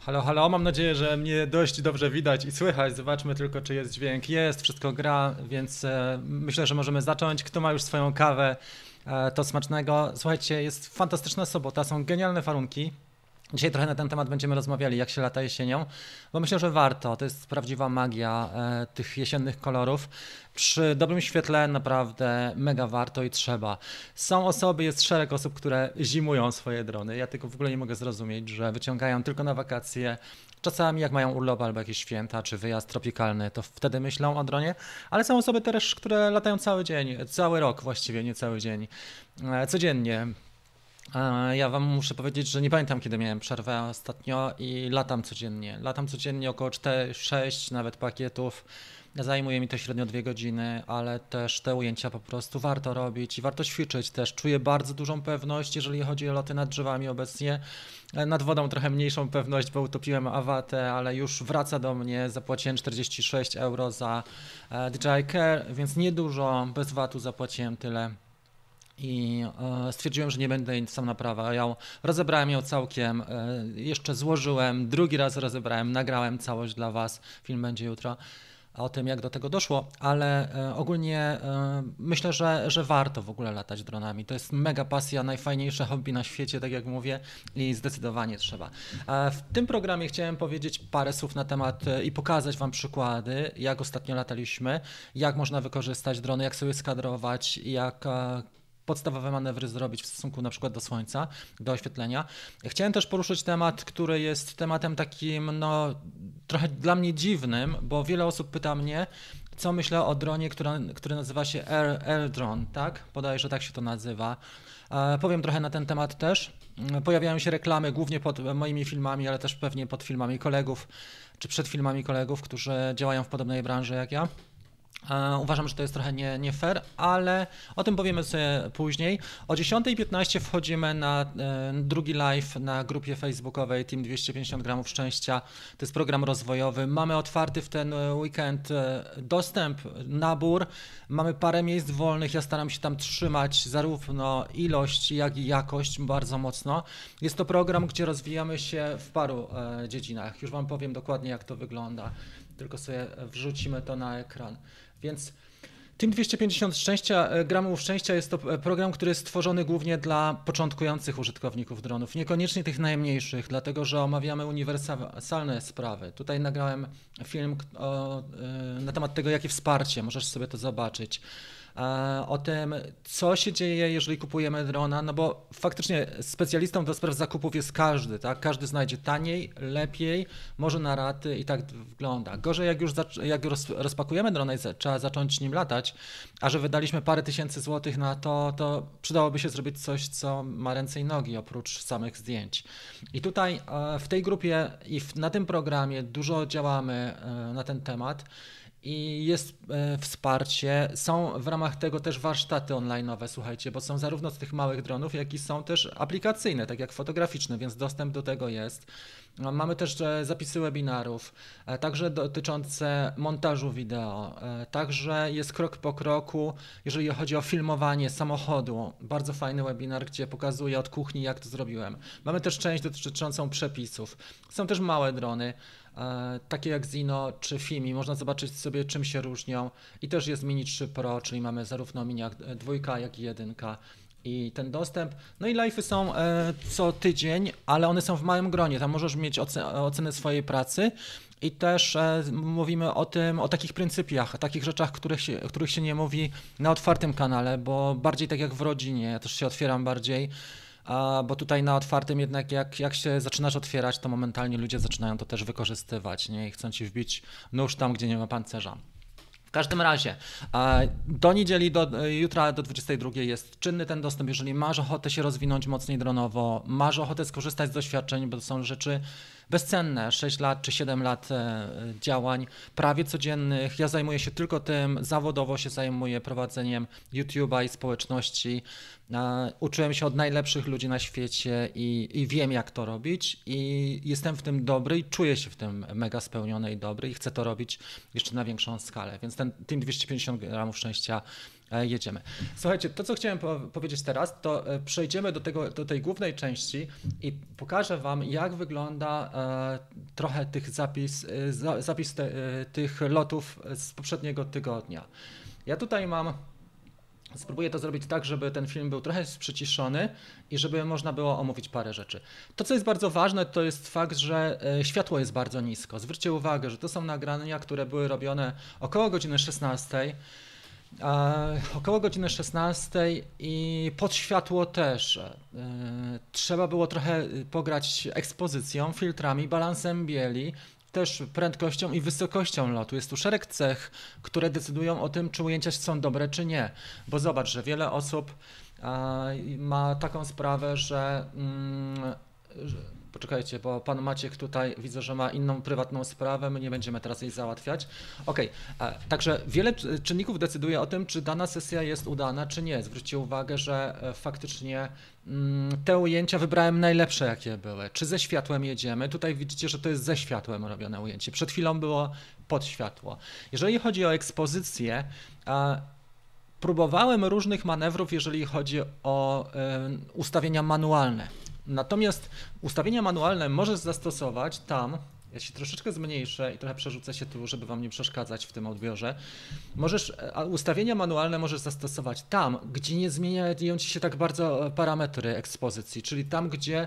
Halo, halo, mam nadzieję, że mnie dość dobrze widać i słychać. Zobaczmy tylko, czy jest dźwięk. Jest, wszystko gra, więc e, myślę, że możemy zacząć. Kto ma już swoją kawę, e, to smacznego. Słuchajcie, jest fantastyczna sobota, są genialne warunki. Dzisiaj trochę na ten temat będziemy rozmawiali, jak się lata jesienią, bo myślę, że warto. To jest prawdziwa magia e, tych jesiennych kolorów. Przy dobrym świetle naprawdę mega warto i trzeba. Są osoby, jest szereg osób, które zimują swoje drony. Ja tylko w ogóle nie mogę zrozumieć, że wyciągają tylko na wakacje. Czasami jak mają urlop albo jakieś święta, czy wyjazd tropikalny, to wtedy myślą o dronie, ale są osoby też, które latają cały dzień, cały rok właściwie, nie cały dzień, e, codziennie. Ja wam muszę powiedzieć, że nie pamiętam kiedy miałem przerwę ostatnio i latam codziennie. Latam codziennie około 4-6 nawet pakietów. Zajmuje mi to średnio dwie godziny, ale też te ujęcia po prostu warto robić i warto ćwiczyć też. Czuję bardzo dużą pewność, jeżeli chodzi o loty nad drzewami obecnie. E, Nad wodą trochę mniejszą pewność, bo utopiłem awatę, ale już wraca do mnie. Zapłaciłem 46 euro za e, DJI Care, więc niedużo, bez VAT-u zapłaciłem tyle i e, stwierdziłem, że nie będę jej sam naprawiał. Rozebrałem ją całkiem, e, jeszcze złożyłem, drugi raz rozebrałem, nagrałem całość dla Was. Film będzie jutro o tym, jak do tego doszło, ale e, ogólnie myślę, że, że warto w ogóle latać dronami. To jest mega pasja, najfajniejsze hobby na świecie, tak jak mówię, i zdecydowanie trzeba. W tym programie chciałem powiedzieć parę słów na temat i pokazać Wam przykłady, jak ostatnio lataliśmy, jak można wykorzystać drony, jak sobie skadrować, jak podstawowe manewry zrobić w stosunku na przykład do słońca, do oświetlenia. Chciałem też poruszyć temat, który jest tematem takim, no, trochę dla mnie dziwnym, bo wiele osób pyta mnie, co myślę o dronie, która, który nazywa się Air, Air Drone, tak? Podaję, że tak się to nazywa. E, powiem trochę na ten temat też. Pojawiają się reklamy głównie pod moimi filmami, ale też pewnie pod filmami kolegów, czy przed filmami kolegów, którzy działają w podobnej branży jak ja. E, Uważam, że to jest trochę nie, nie fair, ale o tym powiemy sobie później. O 10.15 wchodzimy na e, drugi live na grupie facebookowej Team 250 gramów szczęścia. To jest program rozwojowy. Mamy otwarty w ten e, weekend dostęp, nabór. Mamy parę miejsc wolnych. Ja staram się tam trzymać zarówno ilość, jak i jakość bardzo mocno. Jest to program, gdzie rozwijamy się w paru dziedzinach. Już Wam powiem dokładnie, jak to wygląda. Tylko sobie wrzucimy to na ekran. Więc Team 250 szczęścia, e, gramów szczęścia jest to e, program, który jest stworzony głównie dla początkujących użytkowników dronów, niekoniecznie tych najmniejszych, dlatego że omawiamy uniwersalne sprawy. Tutaj nagrałem film o, e, na temat tego, jakie wsparcie, możesz sobie to zobaczyć. E, O tym, co się dzieje, jeżeli kupujemy drona, no bo faktycznie specjalistą do spraw zakupów jest każdy, tak? Każdy znajdzie taniej, lepiej, może na raty i tak wygląda. Gorzej jak już jak roz, rozpakujemy drona i trzeba zacząć nim latać, a że wydaliśmy parę tysięcy złotych na to, to przydałoby się zrobić coś, co ma ręce i nogi oprócz samych zdjęć. I tutaj e, w tej grupie i na tym programie dużo działamy e, na ten temat. I jest e, wsparcie. Są w ramach tego też warsztaty online'owe, słuchajcie, bo są zarówno z tych małych dronów, jak i są też aplikacyjne, tak jak fotograficzne, więc dostęp do tego jest. No, Mamy też e, zapisy webinarów, e, także dotyczące montażu wideo, e, także jest krok po kroku, jeżeli chodzi o filmowanie samochodu. Bardzo fajny webinar, gdzie pokazuję od kuchni, jak to zrobiłem. Mamy też część dotyczącą przepisów. Są też małe drony, takie jak Zino czy Fimi. Można zobaczyć sobie, czym się różnią. I też jest Mini 3 Pro, czyli mamy zarówno Mini jak- e, dwójka, jak i jedynka. I ten dostęp. No i live'y są e, co tydzień, ale one są w małym gronie. Tam możesz mieć oce- ocenę swojej pracy. I też e, mówimy o tym, o takich pryncypiach, takich rzeczach, których się, których się nie mówi na otwartym kanale, bo bardziej tak jak w rodzinie, ja też się otwieram bardziej, a, bo tutaj na otwartym jednak jak, jak się zaczynasz otwierać, to momentalnie ludzie zaczynają to też wykorzystywać, nie? I chcą ci wbić nóż tam, gdzie nie ma pancerza. W każdym razie, do niedzieli, do jutra do 22 jest czynny ten dostęp. Jeżeli masz ochotę się rozwinąć mocniej dronowo, masz ochotę skorzystać z doświadczeń, bo to są rzeczy bezcenne, 6 lat czy 7 lat e, działań, prawie codziennych. Ja zajmuję się tylko tym, zawodowo się zajmuję prowadzeniem YouTube'a i społeczności. E, Uczyłem się od najlepszych ludzi na świecie i, i wiem, jak to robić, i jestem w tym dobry i czuję się w tym mega spełniony i dobry, i chcę to robić jeszcze na większą skalę. Więc ten Team 250 gramów szczęścia jedziemy. Słuchajcie, to co chciałem po powiedzieć teraz, to e, przejdziemy do, tego, do tej głównej części i pokażę Wam, jak wygląda e, trochę tych zapis, zapis te, tych lotów z poprzedniego tygodnia. Ja tutaj mam Spróbuję to zrobić tak, żeby ten film był trochę przyciszony i żeby można było omówić parę rzeczy. To, co jest bardzo ważne, to jest fakt, że e, światło jest bardzo nisko. Zwróćcie uwagę, że to są nagrania, które były robione około godziny 16. E, około godziny 16 i pod światło też. E, trzeba było trochę pograć ekspozycją, filtrami, balansem bieli, też prędkością i wysokością lotu. Jest tu szereg cech, które decydują o tym, czy ujęcia są dobre, czy nie. Bo zobacz, że wiele osób ma taką sprawę, że, mm, że Poczekajcie, bo pan Maciek tutaj widzę, że ma inną prywatną sprawę, my nie będziemy teraz jej załatwiać. Okej, okay. także wiele czynników decyduje o tym, czy dana sesja jest udana, czy nie. Zwróćcie uwagę, że e, faktycznie mm, te ujęcia wybrałem najlepsze, jakie były. Czy ze światłem jedziemy? Tutaj widzicie, że to jest ze światłem robione ujęcie. Przed chwilą było pod światło. Jeżeli chodzi o ekspozycję, próbowałem różnych manewrów, jeżeli chodzi o ustawienia manualne. Natomiast ustawienia manualne możesz zastosować tam, ja się troszeczkę zmniejszę i trochę przerzucę się tu, żeby Wam nie przeszkadzać w tym odbiorze. Możesz, ustawienia manualne możesz zastosować tam, gdzie nie zmieniają Ci się tak bardzo e, parametry ekspozycji, czyli tam, gdzie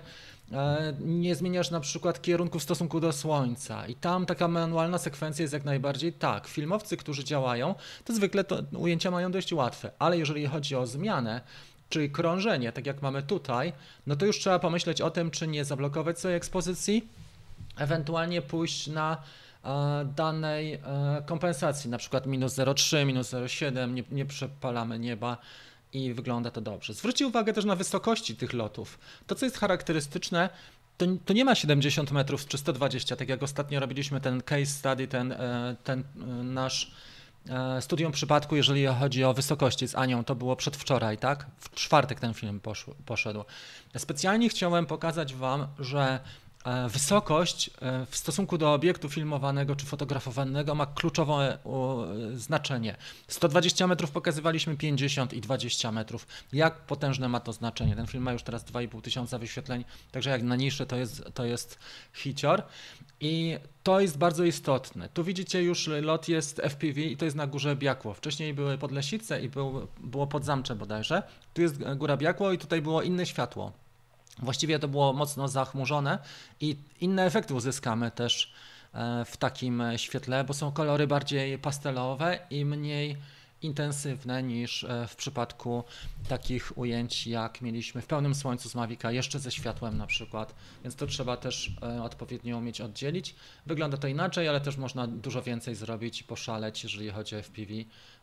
e, nie zmieniasz na przykład kierunku w stosunku do słońca i tam taka manualna sekwencja jest jak najbardziej tak. Filmowcy, którzy działają, to zwykle to ujęcia mają dość łatwe, ale jeżeli chodzi o zmianę, czyli krążenie, tak jak mamy tutaj, no to już trzeba pomyśleć o tym, czy nie zablokować swojej ekspozycji, ewentualnie pójść na e, danej e, kompensacji, na przykład minus 0,3, minus 0,7, nie, nie przepalamy nieba i wygląda to dobrze. Zwróćcie uwagę też na wysokości tych lotów. To, co jest charakterystyczne, to, to, nie ma 70 metrów czy 120, tak jak ostatnio robiliśmy ten case study, ten, e, ten nasz studium przypadku, jeżeli chodzi o wysokości z Anią, to było przedwczoraj, tak? W czwartek ten film poszedł. Specjalnie chciałem pokazać Wam, że E, wysokość e, w stosunku do obiektu filmowanego czy fotografowanego ma kluczowe znaczenie. 120 metrów pokazywaliśmy 50 i 20 metrów. Jak potężne ma to znaczenie? Ten film ma już teraz 2,5 tysiąca wyświetleń, także jak na niższe to jest, to jest hicior. I to jest bardzo istotne. Tu widzicie już lot jest FPV i to jest na górze Biakło. Wcześniej były Podlesice i był, było Podzamcze bodajże. Tu jest góra Biakło i tutaj było inne światło. Właściwie to było mocno zachmurzone i inne efekty uzyskamy też e, w takim świetle, bo są kolory bardziej pastelowe i mniej intensywne niż e, w przypadku takich ujęć, jak mieliśmy w pełnym słońcu z Mavica, jeszcze ze światłem na przykład, więc to trzeba też e, odpowiednio umieć oddzielić. Wygląda to inaczej, ale też można dużo więcej zrobić i poszaleć, jeżeli chodzi o FPV.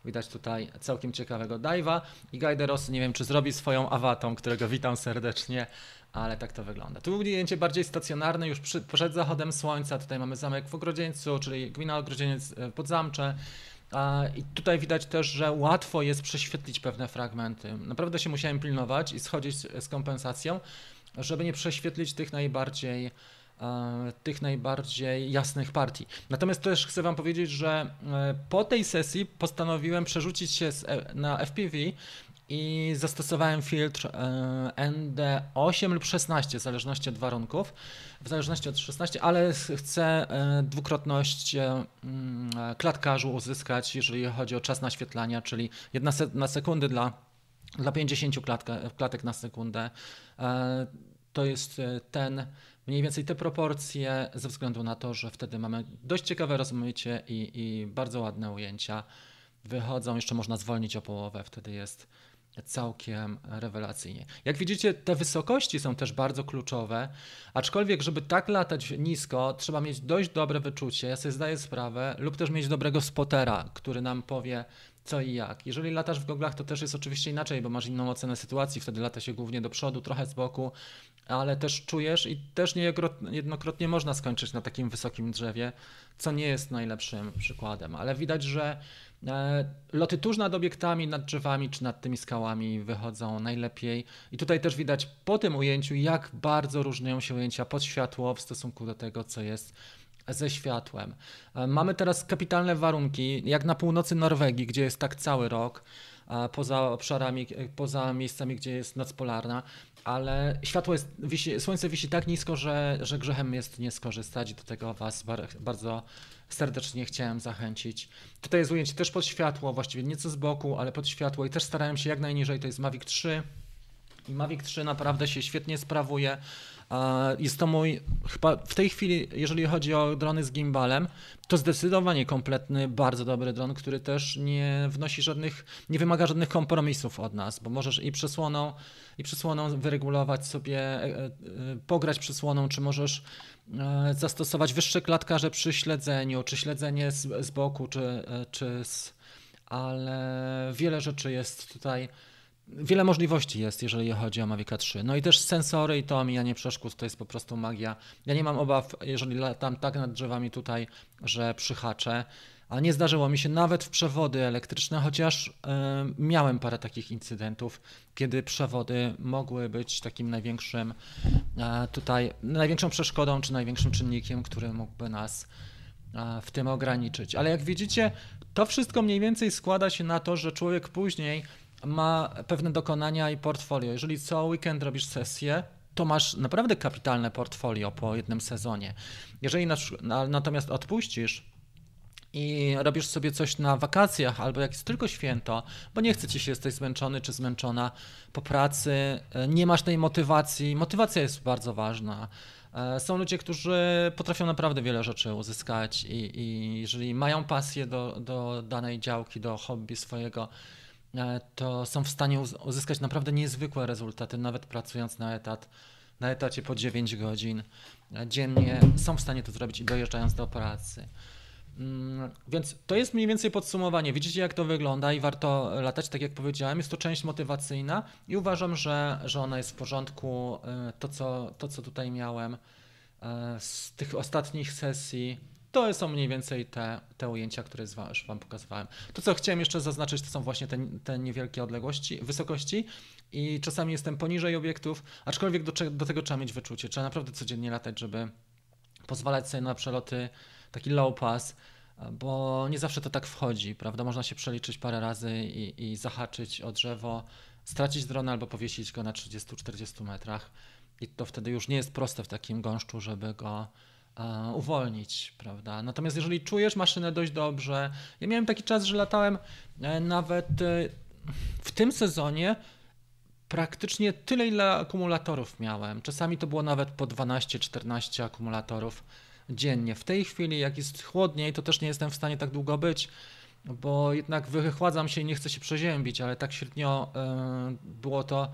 Widać tutaj całkiem ciekawego dive'a i Gajderos, nie wiem czy zrobi swoją awatą, którego witam serdecznie, ale tak to wygląda. Tu ujęcie bardziej stacjonarne, już przy, przed zachodem słońca. Tutaj mamy zamek w Ogrodzieńcu, czyli gmina Ogrodzieniec e, Podzamcze. I tutaj widać też, że łatwo jest prześwietlić pewne fragmenty. Naprawdę się musiałem pilnować i schodzić z kompensacją, żeby nie prześwietlić tych najbardziej e, tych najbardziej jasnych partii. Natomiast też chcę Wam powiedzieć, że e, po tej sesji postanowiłem przerzucić się na FPV i zastosowałem filtr e, ND8 lub 16 w zależności od warunków, w zależności od 16, ale chcę e, dwukrotność e, klatkarzu uzyskać, jeżeli chodzi o czas naświetlania, czyli jedna na sekundy dla, dla 50 klatka, klatek na sekundę. To jest ten, mniej więcej te proporcje, ze względu na to, że wtedy mamy dość ciekawe rozmycie i, i bardzo ładne ujęcia. Wychodzą, jeszcze można zwolnić o połowę, wtedy jest całkiem rewelacyjnie. Jak widzicie, te wysokości są też bardzo kluczowe, aczkolwiek, żeby tak latać nisko, trzeba mieć dość dobre wyczucie, ja sobie zdaję sprawę, lub też mieć dobrego spotera, który nam powie co i jak. Jeżeli latasz w goglach, to też jest oczywiście inaczej, bo masz inną ocenę sytuacji, wtedy lata się głównie do przodu, trochę z boku, ale też czujesz i też niejednokrotnie można skończyć na takim wysokim drzewie, co nie jest najlepszym przykładem, ale widać, że loty tuż nad obiektami, nad drzewami czy nad tymi skałami wychodzą najlepiej. I tutaj też widać po tym ujęciu, jak bardzo różnią się ujęcia pod światło w stosunku do tego, co jest ze światłem. E, mamy teraz kapitalne warunki, jak na północy Norwegii, gdzie jest tak cały rok, poza obszarami, poza miejscami, gdzie jest noc polarna, ale światło jest, wisi, słońce wisi tak nisko, że, że grzechem jest nie skorzystać do tego Was bardzo serdecznie chciałem zachęcić. Tutaj jest ujęcie też pod światło, właściwie nieco z boku, ale pod światło i też starałem się jak najniżej, to jest Mavic 3 i Mavic 3 naprawdę się świetnie sprawuje. Jest to mój, chyba w tej chwili, jeżeli chodzi o drony z gimbalem, to zdecydowanie kompletny, bardzo dobry dron, który też nie wnosi żadnych, nie wymaga żadnych kompromisów od nas, bo możesz i przysłoną, i przysłoną wyregulować sobie, e, e, pograć przysłoną, czy możesz zastosować wyższe klatkarze przy śledzeniu, czy śledzenie z, z boku, czy, czy z, ale wiele rzeczy jest tutaj wiele możliwości jest, jeżeli chodzi o Mavic 3. No i też sensory i to omijanie przeszkód to jest po prostu magia. Ja nie mam obaw, jeżeli latam tak nad drzewami tutaj, że przyhaczę. A nie zdarzyło mi się nawet w przewody elektryczne, chociaż y, miałem parę takich incydentów, kiedy przewody mogły być takim największym y, tutaj, największą przeszkodą czy największym czynnikiem, który mógłby nas y, w tym ograniczyć. Ale jak widzicie, to wszystko mniej więcej składa się na to, że człowiek później ma pewne dokonania i portfolio. Jeżeli co weekend robisz sesję, to masz naprawdę kapitalne portfolio po jednym sezonie. Jeżeli na, natomiast odpuścisz i robisz sobie coś na wakacjach albo jak jest tylko święto, bo nie chce ci się, jesteś zmęczony czy zmęczona po pracy, e, nie masz tej motywacji. Motywacja jest bardzo ważna. E, są ludzie, którzy potrafią naprawdę wiele rzeczy uzyskać i, i jeżeli mają pasję do, do danej działki, do hobby swojego, E, to są w stanie uzyskać naprawdę niezwykłe rezultaty, nawet pracując na etat, na etacie po 9 godzin dziennie, są w stanie to zrobić i dojeżdżając do pracy. Mm, więc to jest mniej więcej podsumowanie. Widzicie, jak to wygląda i warto latać, tak jak powiedziałem. Jest to część motywacyjna i uważam, że, że ona jest w porządku. E, to co, to, co tutaj miałem z tych ostatnich sesji, to są mniej więcej te, te ujęcia, które już Wam pokazywałem. To, co chciałem jeszcze zaznaczyć, to są właśnie te, te niewielkie odległości, wysokości i czasami jestem poniżej obiektów, aczkolwiek do, do tego trzeba mieć wyczucie. Trzeba naprawdę codziennie latać, żeby pozwalać sobie na przeloty, taki low pass, bo nie zawsze to tak wchodzi, prawda? Można się przeliczyć parę razy i, i zahaczyć o drzewo, stracić drona albo powiesić go na 30-40 metrach i to wtedy już nie jest proste w takim gąszczu, żeby go uwolnić, prawda? Natomiast jeżeli czujesz maszynę dość dobrze, ja miałem taki czas, że latałem e, nawet e, w tym sezonie praktycznie tyle, ile akumulatorów miałem. Czasami to było nawet po 12-14 akumulatorów dziennie. W tej chwili, jak jest chłodniej, to też nie jestem w stanie tak długo być, bo jednak wychładzam się i nie chcę się przeziębić, ale tak średnio e, było to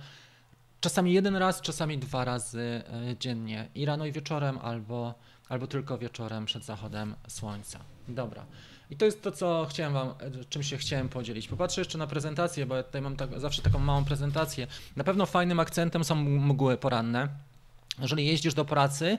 czasami jeden raz, czasami dwa razy dziennie i rano i wieczorem albo albo tylko wieczorem przed zachodem słońca. Dobra. I to jest to, co chciałem wam, czym się chciałem podzielić. Popatrzę jeszcze na prezentację, bo ja tutaj mam tak, zawsze taką małą prezentację. Na pewno fajnym akcentem są mgły poranne. Jeżeli jeździsz do pracy,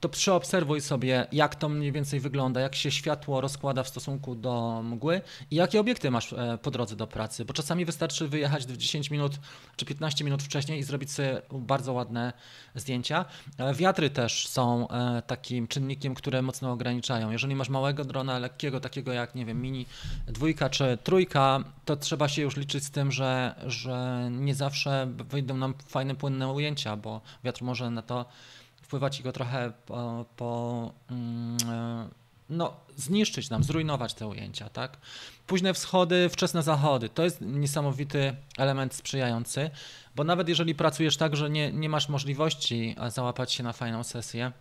to przeobserwuj sobie, jak to mniej więcej wygląda, jak się światło rozkłada w stosunku do mgły i jakie obiekty masz e, po drodze do pracy, bo czasami wystarczy wyjechać 10 minut czy 15 minut wcześniej i zrobić sobie bardzo ładne zdjęcia. E, wiatry też są e, takim czynnikiem, które mocno ograniczają. Jeżeli masz małego drona, lekkiego, takiego jak, nie wiem, mini dwójka czy trójka, to trzeba się już liczyć z tym, że, że nie zawsze wyjdą nam fajne, płynne ujęcia, bo wiatr może na to wpływać i go trochę po, po mm, e, no, zniszczyć nam, zrujnować te ujęcia, tak? Późne wschody, wczesne zachody, to jest niesamowity element sprzyjający, bo nawet jeżeli pracujesz tak, że nie, nie masz możliwości e, załapać się na fajną sesję,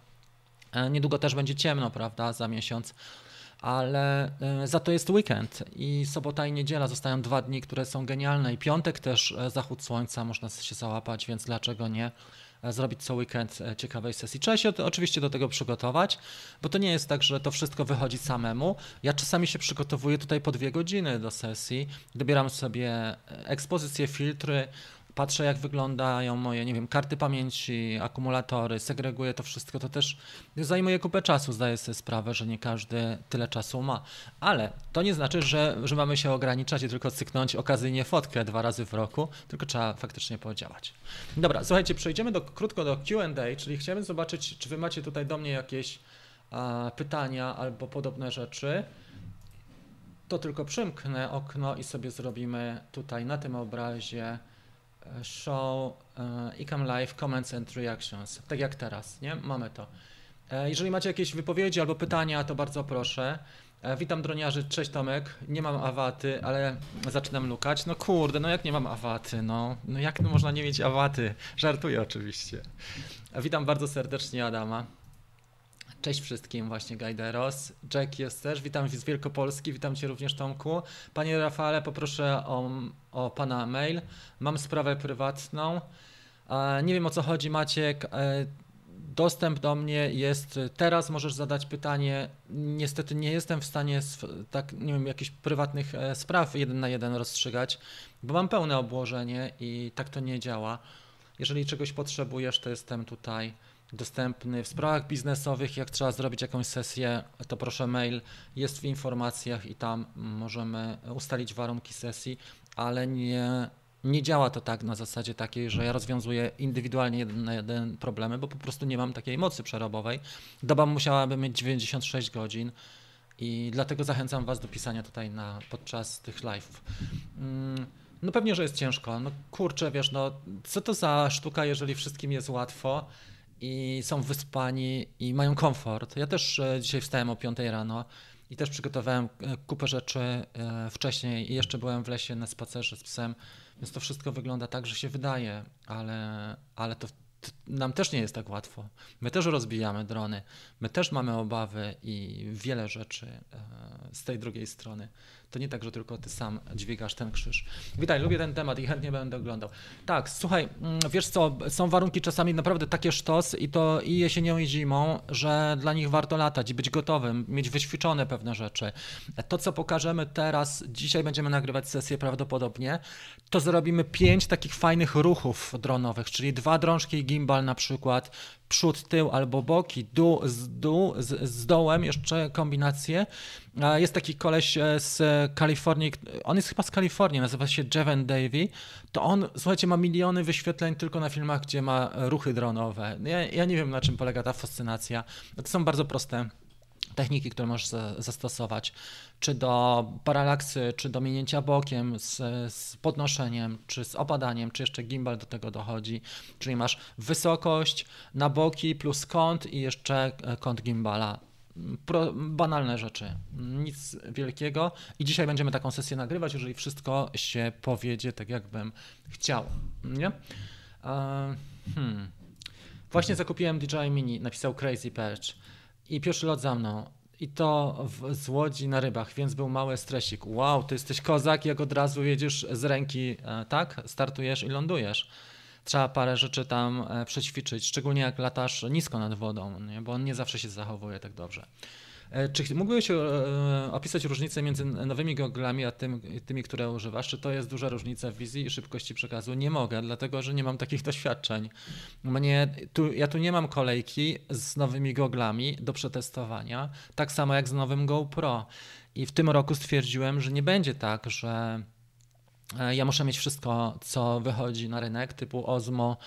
e, niedługo też będzie ciemno, prawda, za miesiąc, ale za to jest weekend i sobota i niedziela zostają dwa dni, które są genialne i piątek też zachód słońca można się załapać, więc dlaczego nie? E, zrobić co weekend e, ciekawej sesji. Trzeba się oczywiście do tego przygotować, bo to nie jest tak, że to wszystko wychodzi samemu. Ja czasami się przygotowuję tutaj po dwie godziny do sesji, dobieram sobie e, ekspozycję, filtry, patrzę jak wyglądają moje, nie wiem, karty pamięci, akumulatory, segreguję to wszystko, to też zajmuje kupę czasu, zdaję sobie sprawę, że nie każdy tyle czasu ma. Ale to nie znaczy, że, że mamy się ograniczać i tylko cyknąć okazyjnie fotkę dwa razy w roku, tylko trzeba faktycznie podziałać. Dobra, słuchajcie, przejdziemy do, krótko do Q&A, czyli chciałbym zobaczyć, czy wy macie tutaj do mnie jakieś pytania albo podobne rzeczy, to tylko przymknę okno i sobie zrobimy tutaj na tym obrazie show Ecam Live Comments and Reactions, tak jak teraz, nie? Mamy to. E, jeżeli macie jakieś wypowiedzi albo pytania, to bardzo proszę. E, witam droniarzy, cześć Tomek. Nie mam awaty, ale zaczynam lukać. No kurde, no jak nie mam awaty, no, no jak można nie mieć awaty? Żartuję oczywiście. Witam bardzo serdecznie Adama. Cześć wszystkim, właśnie Gajderos. Jack jest też, witam z Wielkopolski, witam Cię również Tomku. Panie Rafale, poproszę o, o Pana mail. Mam sprawę prywatną. E, nie wiem o co chodzi Maciek. E, dostęp do mnie jest teraz, możesz zadać pytanie. Niestety nie jestem w stanie tak, nie wiem, jakichś prywatnych e, spraw jeden na jeden rozstrzygać, bo mam pełne obłożenie i tak to nie działa. Jeżeli czegoś potrzebujesz, to jestem tutaj dostępny. W sprawach biznesowych, jak trzeba zrobić jakąś sesję, to proszę mail, jest w informacjach i tam możemy ustalić warunki sesji, ale nie, nie działa to tak na zasadzie takiej, że ja rozwiązuję indywidualnie jeden na jeden problemy, bo po prostu nie mam takiej mocy przerobowej. Doba musiałaby mieć 96 godzin. I dlatego zachęcam Was do pisania tutaj na, podczas tych live'ów. Mm, no pewnie, że jest ciężko. No kurczę, wiesz, no co to za sztuka, jeżeli wszystkim jest łatwo i są wyspani i mają komfort. Ja też e, dzisiaj wstałem o 5 rano i też przygotowałem e, kupę rzeczy e, wcześniej i jeszcze byłem w lesie na spacerze z psem, więc to wszystko wygląda tak, że się wydaje, ale, ale to nam też nie jest tak łatwo. My też rozbijamy drony, my też mamy obawy i wiele rzeczy z tej drugiej strony. To nie tak, że tylko ty sam dźwigasz ten krzyż. Witaj, lubię ten temat i chętnie będę oglądał. Tak, słuchaj, mm, wiesz co, są warunki czasami naprawdę takie sztos i to i jesienią i zimą, że dla nich warto latać i być gotowym, mieć wyćwiczone pewne rzeczy. To, co pokażemy teraz, dzisiaj będziemy nagrywać sesję prawdopodobnie, to zrobimy pięć takich fajnych ruchów dronowych, czyli dwa drążki i gimbal na przykład, przód, tył albo boki, dół z dół, z, z dołem, jeszcze kombinacje. Jest taki koleś e, z Kalifornii, on jest chyba z Kalifornii, nazywa się Jeven Davy. To on, słuchajcie, ma miliony wyświetleń tylko na filmach, gdzie ma ruchy dronowe. Ja, ja nie wiem, na czym polega ta fascynacja. To są bardzo proste techniki, które możesz zastosować, czy do paralaksy, czy do minięcia bokiem z, z, podnoszeniem, czy z opadaniem, czy jeszcze gimbal do tego dochodzi, czyli masz wysokość na boki plus kąt i jeszcze e, kąt gimbala. Pro, banalne rzeczy, nic wielkiego. I dzisiaj będziemy taką sesję nagrywać, jeżeli wszystko się powiedzie tak, jakbym chciał. Nie? hmm. Właśnie zakupiłem DJI Mini, napisał Crazy Perch. I pierwszy lot za mną. I to w, z Łodzi na rybach, więc był mały stresik. Wow, ty jesteś kozak, jak od razu jedziesz z ręki, e, tak? Startujesz i lądujesz. Trzeba parę rzeczy tam e, przećwiczyć, szczególnie jak latasz nisko nad wodą, nie? bo on nie zawsze się zachowuje tak dobrze. E, czy mógłbyś e, opisać różnicę między nowymi goglami a tym, tymi, które używasz? Czy to jest duża różnica w wizji i szybkości przekazu? Nie mogę, dlatego że nie mam takich doświadczeń. Mnie, tu, ja tu nie mam kolejki z nowymi goglami do przetestowania, tak samo jak z nowym GoPro. I w tym roku stwierdziłem, że nie będzie tak, że ja muszę mieć wszystko, co wychodzi na rynek, typu Osmo,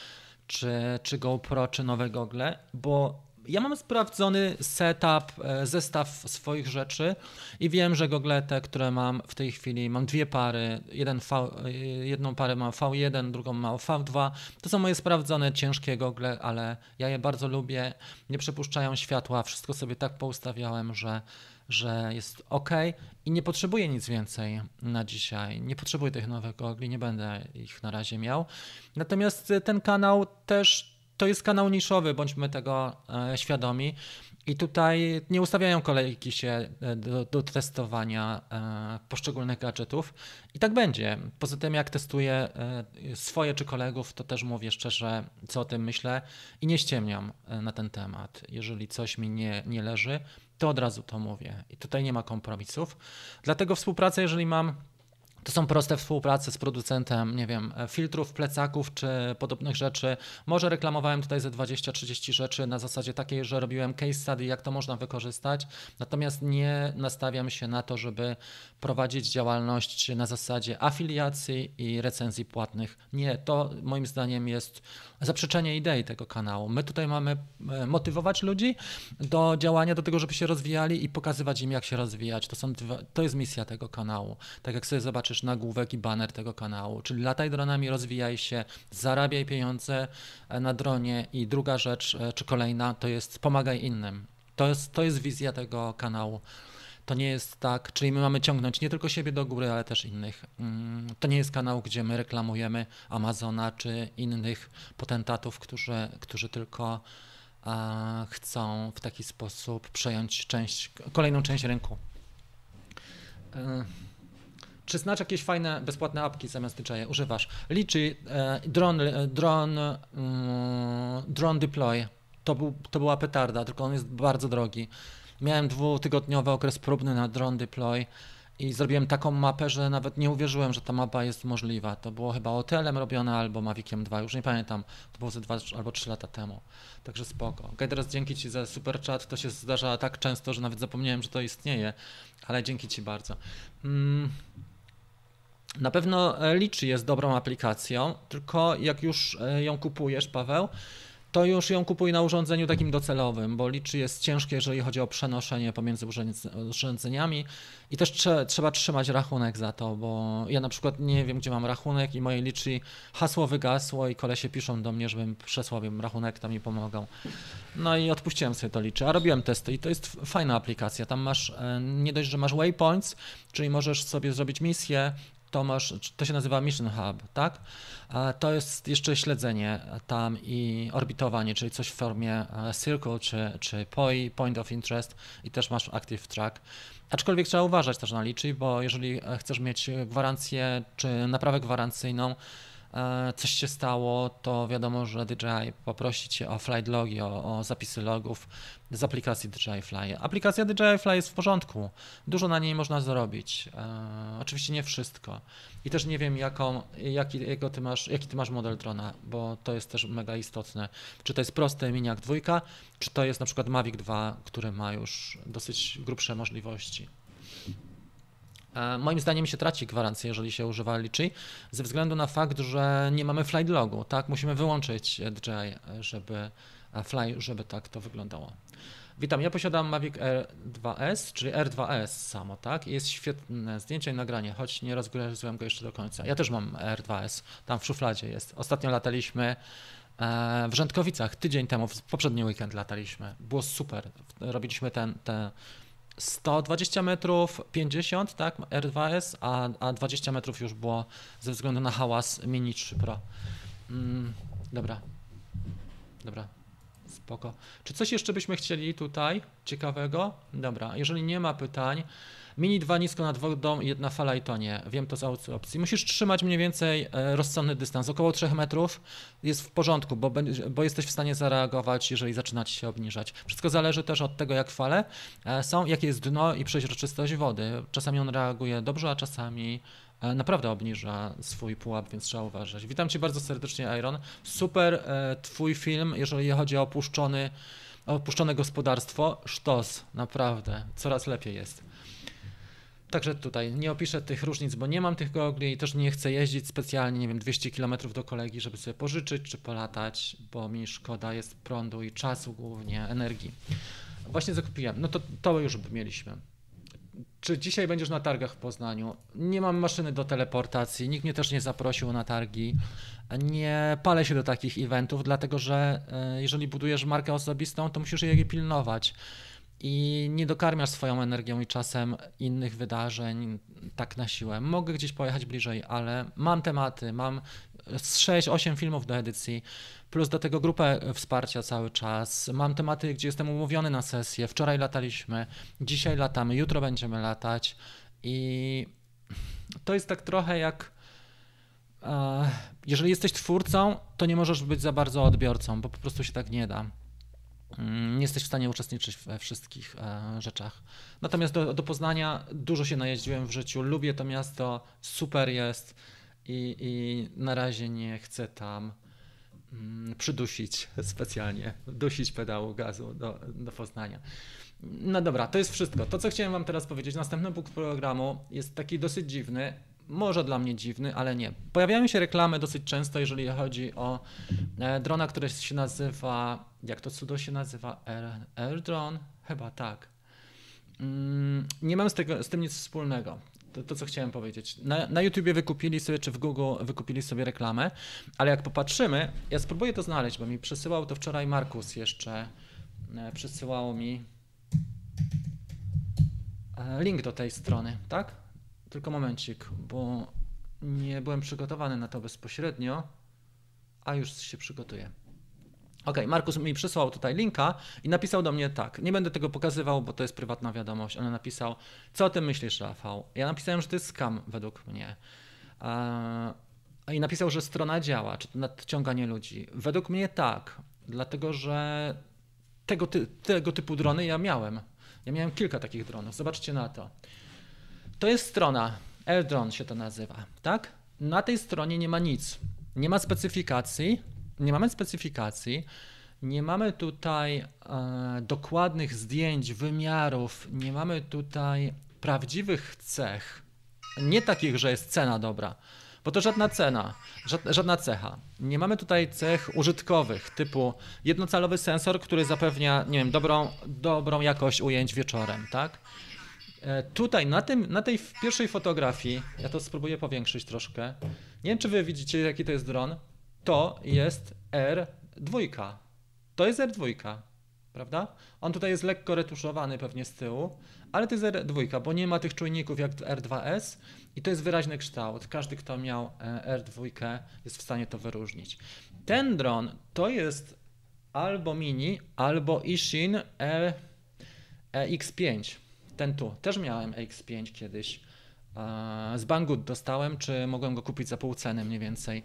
czy, czy GoPro, czy nowe gogle, bo ja mam sprawdzony setup, e, zestaw swoich rzeczy i wiem, że gogle te, które mam w tej chwili, mam dwie pary, jeden v, e, jedną parę mam V1, drugą mam V2. To są moje sprawdzone ciężkie gogle, ale ja je bardzo lubię, nie przepuszczają światła, wszystko sobie tak poustawiałem, że że jest ok i nie potrzebuję nic więcej na dzisiaj. Nie potrzebuję tych nowych gogli, nie będę ich na razie miał. Natomiast ten kanał też to jest kanał niszowy, bądźmy tego e, świadomi. I tutaj nie ustawiają kolejki się e, do, do, testowania e, poszczególnych gadżetów. I tak będzie. Poza tym, jak testuję swoje czy kolegów, to też mówię szczerze, co o tym myślę i nie ściemniam na ten temat. Jeżeli coś mi nie, nie leży, to od razu to mówię. I tutaj nie ma kompromisów. Dlatego współpraca, jeżeli mam To są proste współprace z producentem, nie wiem, filtrów, plecaków czy podobnych rzeczy. Może reklamowałem tutaj ze 20-30 rzeczy na zasadzie takiej, że robiłem case study, jak to można wykorzystać, natomiast nie nastawiam się na to, żeby prowadzić działalność na zasadzie afiliacji i recenzji płatnych. Nie, to moim zdaniem jest zaprzeczenie idei tego kanału. My tutaj mamy e, motywować ludzi do działania, do tego, żeby się rozwijali i pokazywać im, jak się rozwijać. To, są dwa, to jest misja tego kanału. Tak jak sobie zobaczysz nagłówek i banner tego kanału, czyli lataj dronami, rozwijaj się, zarabiaj pieniądze e, na dronie i druga rzecz, e, czy kolejna, to jest pomagaj innym. To jest, to jest wizja tego kanału. To nie jest tak, czyli my mamy ciągnąć nie tylko siebie do góry, ale też innych. Mm, to nie jest kanał, gdzie my reklamujemy Amazona czy innych potentatów, którzy, którzy tylko chcą w taki sposób przejąć część, kolejną część rynku. E, czy znasz jakieś fajne, bezpłatne apki zamiast DJI? Używasz? Liczy, e, drone, drone, mm, deploy. To, był, to była petarda, tylko on jest bardzo drogi. Miałem dwutygodniowy okres próbny na drone deploy i zrobiłem taką mapę, że nawet nie uwierzyłem, że ta mapa jest możliwa. To było chyba hotelem robione albo Maviciem 2, już nie pamiętam. To było ze 2 albo 3 lata temu. Także spoko. Ok, teraz dzięki Ci za super chat. To się zdarza tak często, że nawet zapomniałem, że to istnieje, ale dzięki Ci bardzo. Mm. Na pewno Liczy jest dobrą aplikacją, tylko jak już e, ją kupujesz, Paweł, to już ją kupuj na urządzeniu takim docelowym, bo liczy jest ciężkie, jeżeli chodzi o przenoszenie pomiędzy urządzeniami i też trze trzeba trzymać rachunek za to, bo ja na przykład nie wiem, gdzie mam rachunek i moje liczy hasło wygasło i kolesie piszą do mnie, żebym przesłał im rachunek, tam mi pomogą. No i odpuściłem sobie to liczy, a robiłem testy i to jest fajna aplikacja. Tam masz, e, nie dość, że masz waypoints, czyli możesz sobie zrobić misję, to masz, to się nazywa Mission Hub, tak? To jest jeszcze śledzenie tam i orbitowanie, czyli coś w formie e, Circle czy, czy POI, Point of Interest i też masz Active Track. Aczkolwiek trzeba uważać też na liczy, bo jeżeli e, chcesz mieć gwarancję czy naprawę gwarancyjną, coś się stało, to wiadomo, że DJI poprosi Cię o flight logi, o, o, zapisy logów z aplikacji DJI Fly. Aplikacja DJI Fly jest w porządku, dużo na niej można zrobić. E, oczywiście nie wszystko. I też nie wiem, jaką, jaki, jakiego ty masz, jaki Ty masz model drona, bo to jest też mega istotne. Czy to jest prosty Miniak 2, czy to jest na przykład Mavic 2, który ma już dosyć grubsze możliwości. E, moim zdaniem się traci gwarancję, jeżeli się używa Liczy, ze względu na fakt, że nie mamy flight logu, tak? Musimy wyłączyć DJI, żeby e, fly, żeby tak to wyglądało. Witam, ja posiadam Mavic R2S, czyli R2S samo, tak? Jest świetne zdjęcie i nagranie, choć nie rozgryzłem go jeszcze do końca. Ja też mam R2S, tam w szufladzie jest. Ostatnio lataliśmy e, w Rzędkowicach, tydzień temu, w poprzedni weekend lataliśmy. Było super. Robiliśmy ten, ten 120 metrów 50, tak, R2S, a, a 20 metrów już było ze względu na hałas Mini 3 Pro. Mm, dobra, dobra, spoko. Czy coś jeszcze byśmy chcieli tutaj ciekawego? Dobra, jeżeli nie ma pytań, Mini 2 nisko nad wodą, jedna fala i to nie. Wiem to z opcji. Musisz trzymać mniej więcej e, rozsądny dystans, około 3 metrów jest w porządku, bo, bo jesteś w stanie zareagować, jeżeli zaczyna ci się obniżać. Wszystko zależy też od tego, jak fale e, są, jakie jest dno i przeźroczystość wody. Czasami on reaguje dobrze, a czasami e, naprawdę obniża swój pułap, więc trzeba uważać. Witam Cię bardzo serdecznie, Iron. Super Twój film, jeżeli chodzi o opuszczony, opuszczone gospodarstwo. Sztos, naprawdę, coraz lepiej jest. Także tutaj nie opiszę tych różnic, bo nie mam tych gogli i też nie chcę jeździć specjalnie, nie wiem, 200 km do kolegi, żeby sobie pożyczyć czy polatać, bo mi szkoda jest prądu i czasu głównie, energii. Właśnie zakupiłem. No to, to już mieliśmy. Czy dzisiaj będziesz na targach w Poznaniu? Nie mam maszyny do teleportacji, nikt mnie też nie zaprosił na targi. Nie palę się do takich eventów, dlatego że e, jeżeli budujesz markę osobistą, to musisz jej pilnować i nie dokarmiasz swoją energią i czasem innych wydarzeń tak na siłę. Mogę gdzieś pojechać bliżej, ale mam tematy, mam z 6-8 filmów do edycji, plus do tego grupę wsparcia cały czas. Mam tematy, gdzie jestem umówiony na sesję. Wczoraj lataliśmy, dzisiaj latamy, jutro będziemy latać i to jest tak trochę jak jeżeli jesteś twórcą, to nie możesz być za bardzo odbiorcą, bo po prostu się tak nie da. Mm, nie jesteś w stanie uczestniczyć we wszystkich e, rzeczach. Natomiast do, do Poznania dużo się najeździłem w życiu, lubię to miasto, super jest i, i na razie nie chcę tam mm, przydusić specjalnie, dusić pedału gazu do, do Poznania. No dobra, to jest wszystko. To, co chciałem Wam teraz powiedzieć, następny punkt programu jest taki dosyć dziwny. Może dla mnie dziwny, ale nie. Pojawiają się reklamy dosyć często, jeżeli chodzi o e, drona, który się nazywa. Jak to cudo się nazywa? Drone? Chyba tak. Mm, nie mam z, tego, z tym nic wspólnego. To, to, co chciałem powiedzieć. Na, na YouTubie wykupili sobie, czy w Google wykupili sobie reklamę, ale jak popatrzymy, ja spróbuję to znaleźć, bo mi przesyłał to wczoraj Markus jeszcze. E, przesyłało mi E, link do tej strony, tak? Tylko momencik, bo nie byłem przygotowany na to bezpośrednio, a już się przygotuję. Ok, Markus mi przysłał tutaj linka i napisał do mnie tak. Nie będę tego pokazywał, bo to jest prywatna wiadomość, ale napisał, co o tym myślisz, Rafał? Ja napisałem, że to jest scam według mnie. I napisał, że strona działa, czy nadciąganie ludzi. Według mnie tak, dlatego że tego, ty tego typu drony ja miałem. Ja miałem kilka takich dronów. Zobaczcie na to. To jest strona, AirDrone się to nazywa, tak? Na tej stronie nie ma nic. Nie ma specyfikacji, nie mamy specyfikacji, nie mamy tutaj e, dokładnych zdjęć, wymiarów, nie mamy tutaj prawdziwych cech. Nie takich, że jest cena dobra, bo to żadna cena, żadna cecha. Nie mamy tutaj cech użytkowych, typu jednocalowy sensor, który zapewnia, nie wiem, dobrą, dobrą jakość ujęć wieczorem, tak? E, tutaj na, tym, na tej pierwszej fotografii, ja to spróbuję powiększyć troszkę. Nie wiem, czy wy widzicie, jaki to jest dron. To jest R2. To jest R2, prawda? On tutaj jest lekko retuszowany pewnie z tyłu, ale to jest R2, bo nie ma tych czujników jak R2S i to jest wyraźny kształt. Każdy, kto miał e, R2 jest w stanie to wyróżnić. Ten dron to jest albo Mini, albo Ishin e, X5. Ten tu. Też miałem X5 kiedyś. Z Banggood dostałem, czy mogłem go kupić za pół ceny mniej więcej.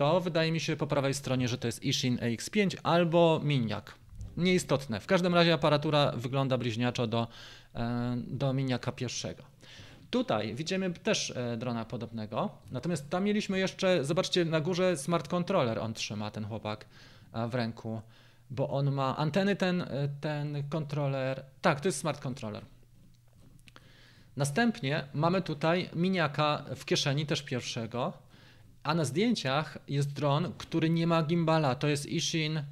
To wydaje mi się po prawej stronie, że to jest Ishin X5 albo Miniak. Nieistotne. W każdym razie aparatura wygląda bliźniaczo do, e, do Miniaka pierwszego. Tutaj widzimy też e, drona podobnego, natomiast tam mieliśmy jeszcze, zobaczcie na górze smart controller on trzyma, ten chłopak e, w ręku, bo on ma anteny, ten, ten kontroler, tak, to jest smart controller. Następnie mamy tutaj miniaka w kieszeni, też pierwszego, a na zdjęciach jest dron, który nie ma gimbala, to jest Ishin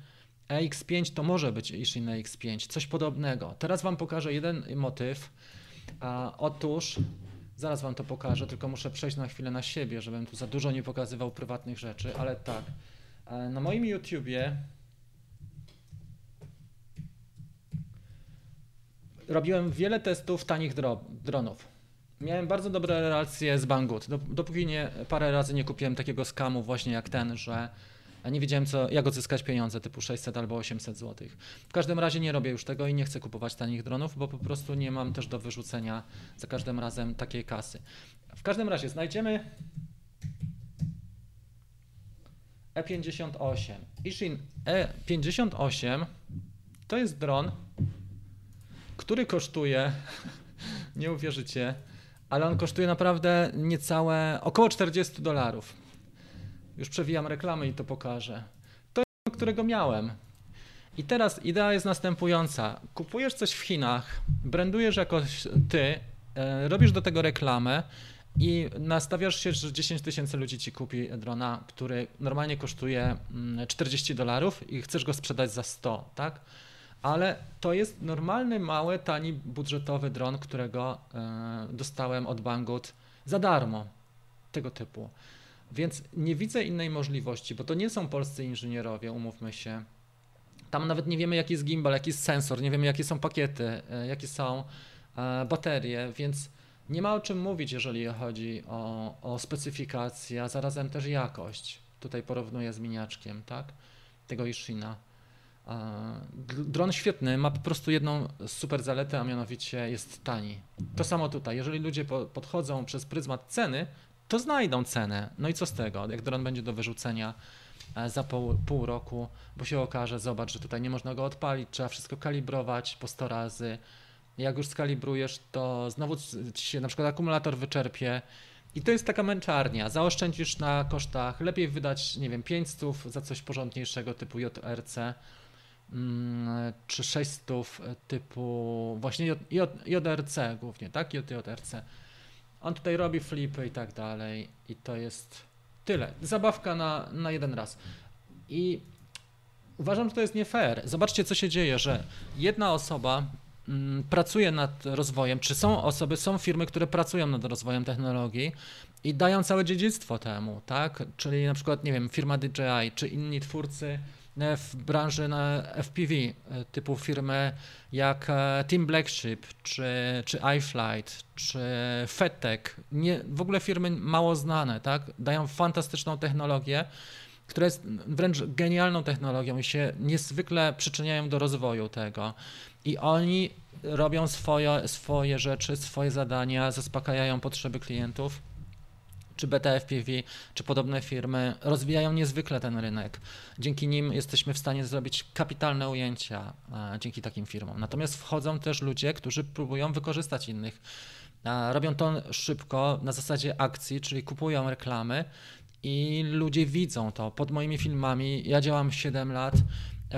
EX5 to może być Ishin EX5, coś podobnego. Teraz Wam pokażę jeden motyw. A, otóż, zaraz Wam to pokażę, tylko muszę przejść na chwilę na siebie, żebym tu za dużo nie pokazywał prywatnych rzeczy, ale tak. Na moim YouTubie robiłem wiele testów tanich dro dronów. Miałem bardzo dobre relacje z Banggood, dopóki nie, parę razy nie kupiłem takiego skamu właśnie jak ten, że a nie wiedziałem, co, jak odzyskać pieniądze typu 600 albo 800 zł. W każdym razie nie robię już tego i nie chcę kupować tanich dronów, bo po prostu nie mam też do wyrzucenia za każdym razem takiej kasy. W każdym razie znajdziemy E58. Ishin E58 to jest dron, który kosztuje, nie uwierzycie, ale on kosztuje naprawdę niecałe około 40 dolarów. Już przewijam reklamy i to pokażę. To jest, którego miałem. I teraz idea jest następująca. Kupujesz coś w Chinach, brandujesz jakoś ty, e, robisz do tego reklamę i nastawiasz się, że 10 tysięcy ludzi ci kupi drona, który normalnie kosztuje 40 mm, dolarów i chcesz go sprzedać za 100, tak? Ale to jest normalny, mały, tani, budżetowy dron, którego e, dostałem od Banggood za darmo. Tego typu. Więc nie widzę innej możliwości, bo to nie są polscy inżynierowie, umówmy się. Tam nawet nie wiemy, jaki jest gimbal, jaki jest sensor, nie wiemy, jakie są pakiety, e, jakie są e, baterie, więc nie ma o czym mówić, jeżeli chodzi o, o specyfikację, a zarazem też jakość. Tutaj porównuję z miniaczkiem, tak? Tego Ishina. Dron świetny, ma po prostu jedną super zaletę, a mianowicie jest tani. To samo tutaj. Jeżeli ludzie podchodzą przez pryzmat ceny, to znajdą cenę. No i co z tego, jak dron będzie do wyrzucenia e, za pół, pół roku, bo się okaże, zobacz, że tutaj nie można go odpalić, trzeba wszystko kalibrować po 100 razy. Jak już skalibrujesz, to znowu się na przykład akumulator wyczerpie. I to jest taka męczarnia. Zaoszczędzisz na kosztach. Lepiej wydać, nie wiem, 500 za coś porządniejszego typu JRC czy 600 typu właśnie JRC głównie, tak? JRC. On tutaj robi flipy i tak dalej i to jest tyle. Zabawka na, na jeden raz. I uważam, że to jest nie fair. Zobaczcie, co się dzieje, że jedna osoba mm, pracuje nad rozwojem, czy są osoby, są firmy, które pracują nad rozwojem technologii i dają całe dziedzictwo temu, tak? Czyli na przykład, nie wiem, firma DJI, czy inni twórcy w branży FPV, e, typu firmy jak e, Team Blackship, czy, czy iFlight, czy FedTech, nie, w ogóle firmy mało znane, tak? Dają fantastyczną technologię, która jest wręcz genialną technologią i się niezwykle przyczyniają do rozwoju tego. I oni robią swoje, swoje rzeczy, swoje zadania, zaspokajają potrzeby klientów czy BTFPV, czy podobne firmy rozwijają niezwykle ten rynek. Dzięki nim jesteśmy w stanie zrobić kapitalne ujęcia a, dzięki takim firmom. Natomiast wchodzą też ludzie, którzy próbują wykorzystać innych. A, robią to szybko, na zasadzie akcji, czyli kupują reklamy i ludzie widzą to. Pod moimi filmami, ja działam 7 lat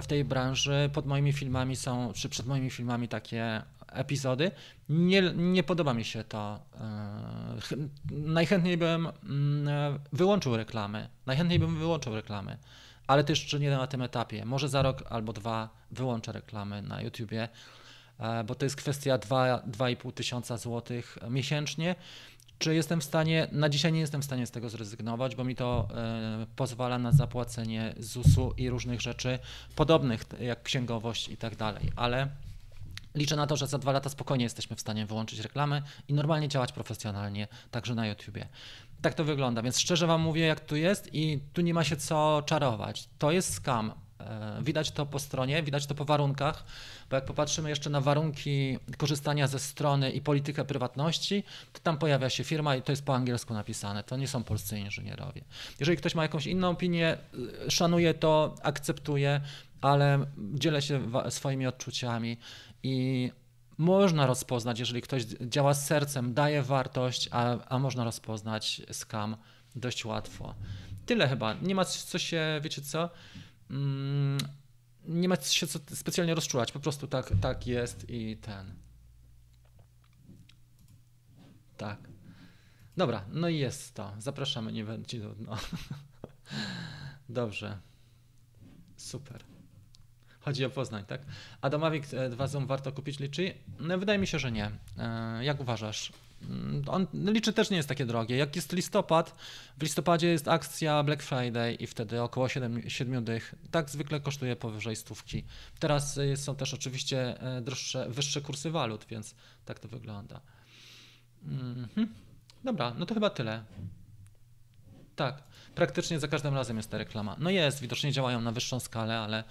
w tej branży, pod moimi filmami są, czy przed moimi filmami takie epizody. Nie, nie podoba mi się to. E, najchętniej bym mm, wyłączył reklamy. Najchętniej bym wyłączył reklamy, ale to jeszcze nie na tym etapie. Może za rok albo dwa wyłączę reklamy na YouTubie, e, bo to jest kwestia 2,5 tysiąca złotych miesięcznie. Czy jestem w stanie, na dzisiaj nie jestem w stanie z tego zrezygnować, bo mi to e, pozwala na zapłacenie ZUS-u i różnych rzeczy podobnych, jak księgowość i tak dalej, ale Liczę na to, że za dwa lata spokojnie jesteśmy w stanie wyłączyć reklamy i normalnie działać profesjonalnie, także na YouTubie. Tak to wygląda, więc szczerze Wam mówię, jak tu jest i tu nie ma się co czarować. To jest scam. E, widać to po stronie, widać to po warunkach, bo jak popatrzymy jeszcze na warunki korzystania ze strony i politykę prywatności, to tam pojawia się firma i to jest po angielsku napisane. To nie są polscy inżynierowie. Jeżeli ktoś ma jakąś inną opinię, e, szanuję to, akceptuję, ale dzielę się swoimi odczuciami i można rozpoznać, jeżeli ktoś działa z sercem, daje wartość, a, a można rozpoznać skam dość łatwo. Tyle chyba. Nie ma co się, wiecie co? Mm, nie ma się co specjalnie rozczuwać. Po prostu tak, tak jest i ten. Tak. Dobra, no i jest to. Zapraszamy, nie będzie nudno. Dobrze. Super. Chodzi o Poznań, tak? A do Mavic 2 Zoom warto kupić liczy? No, wydaje mi się, że nie. E, jak uważasz? Mm, on, liczy też nie jest takie drogie. Jak jest listopad, w listopadzie jest akcja Black Friday i wtedy około 7, 7 dych. Tak zwykle kosztuje powyżej stówki. Teraz są też oczywiście e, droższe, wyższe kursy walut, więc tak to wygląda. Mhm. Dobra, no to chyba tyle. Tak, praktycznie za każdym razem jest ta reklama. No jest, widocznie działają na wyższą skalę, ale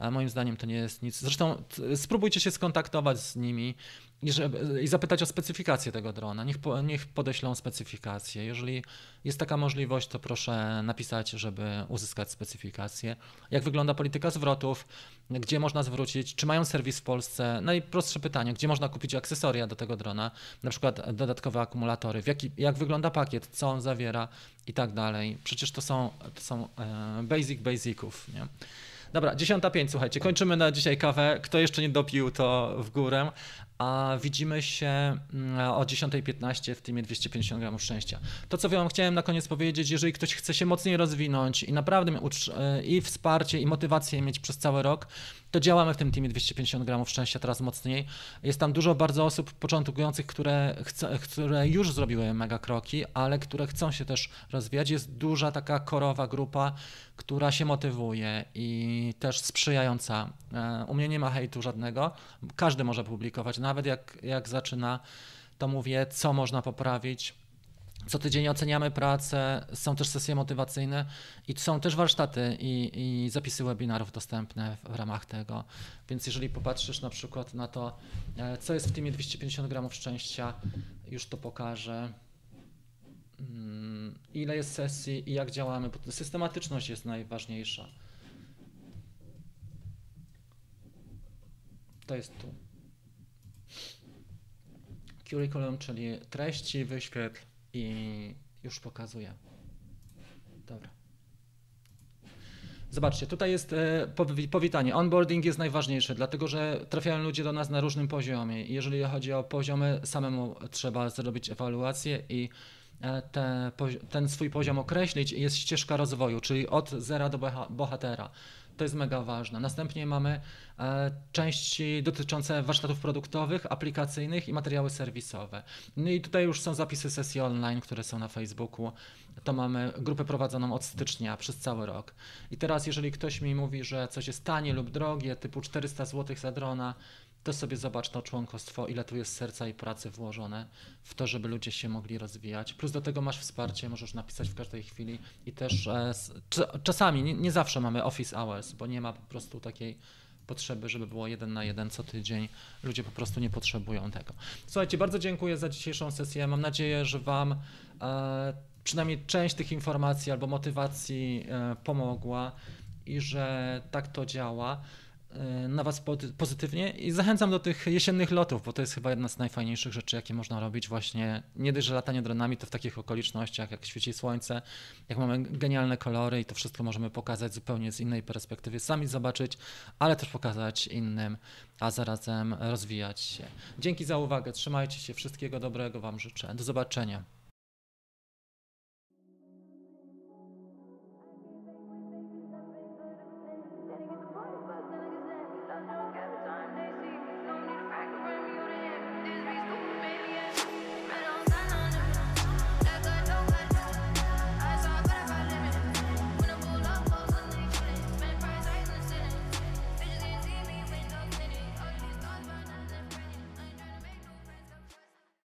ale moim zdaniem to nie jest nic. Zresztą spróbujcie się skontaktować z nimi i, żeby, i zapytać o specyfikację tego drona. Niech, po, niech podeślą specyfikację. Jeżeli jest taka możliwość, to proszę napisać, żeby uzyskać specyfikację. Jak wygląda polityka zwrotów, gdzie można zwrócić, czy mają serwis w Polsce? Najprostsze pytanie, gdzie można kupić akcesoria do tego drona, na przykład dodatkowe akumulatory, jaki, jak wygląda pakiet, co on zawiera i tak dalej. Przecież to są, to są e, basic basiców. Nie? Dobra, 10.05, słuchajcie, kończymy na dzisiaj kawę. Kto jeszcze nie dopił, to w górę. A widzimy się mm, o 10.15 w teamie 250 gramów szczęścia. To, co wam chciałem na koniec powiedzieć, jeżeli ktoś chce się mocniej rozwinąć i naprawdę e, i wsparcie, i motywację mieć przez cały rok, to działamy w tym teamie 250 gramów szczęścia teraz mocniej. Jest tam dużo bardzo osób początkujących, które, chce, które już zrobiły mega kroki, ale które chcą się też rozwijać. Jest duża taka korowa grupa, która się motywuje i też sprzyjająca. E, u mnie nie ma hejtu żadnego. Każdy może publikować. Nawet jak, jak zaczyna, to mówię, co można poprawić co tydzień oceniamy pracę, są też sesje motywacyjne i są też warsztaty i, i, zapisy webinarów dostępne w ramach tego. Więc jeżeli popatrzysz na przykład na to, e, co jest w teamie 250 gramów szczęścia, już to pokażę. mm, ile jest sesji i jak działamy, bo systematyczność jest najważniejsza. To jest tu. Curriculum, czyli treści, wyświetl i już pokazuję. Dobra. Zobaczcie, tutaj jest e, powi- powitanie. Onboarding jest najważniejszy, dlatego że trafiają ludzie do nas na różnym poziomie. Jeżeli chodzi o poziomy, samemu trzeba zrobić ewaluację i e, te, ten swój poziom określić. Jest ścieżka rozwoju, czyli od zera do boha- bohatera. To jest mega ważne. Następnie mamy e, części dotyczące warsztatów produktowych, aplikacyjnych i materiały serwisowe. No i tutaj już są zapisy sesji online, które są na Facebooku. To mamy grupę prowadzoną od stycznia przez cały rok. I teraz, jeżeli ktoś mi mówi, że coś jest tanie lub drogie, typu 400 zł za drona, to sobie zobacz to członkostwo, ile tu jest serca i pracy włożone w to, żeby ludzie się mogli rozwijać. Plus do tego masz wsparcie, możesz napisać w każdej chwili i też e, czasami, nie, nie zawsze mamy office hours, bo nie ma po prostu takiej potrzeby, żeby było jeden na jeden co tydzień. Ludzie po prostu nie potrzebują tego. Słuchajcie, bardzo dziękuję za dzisiejszą sesję. Mam nadzieję, że Wam e, przynajmniej część tych informacji albo motywacji e, pomogła i że tak to działa na Was pozytywnie i zachęcam do tych jesiennych lotów, bo to jest chyba jedna z najfajniejszych rzeczy, jakie można robić właśnie, nie dość, że latanie dronami, to w takich okolicznościach, jak świeci słońce, jak mamy genialne kolory i to wszystko możemy pokazać zupełnie z innej perspektywy, sami zobaczyć, ale też pokazać innym, a zarazem rozwijać się. Dzięki za uwagę, trzymajcie się, wszystkiego dobrego Wam życzę, do zobaczenia.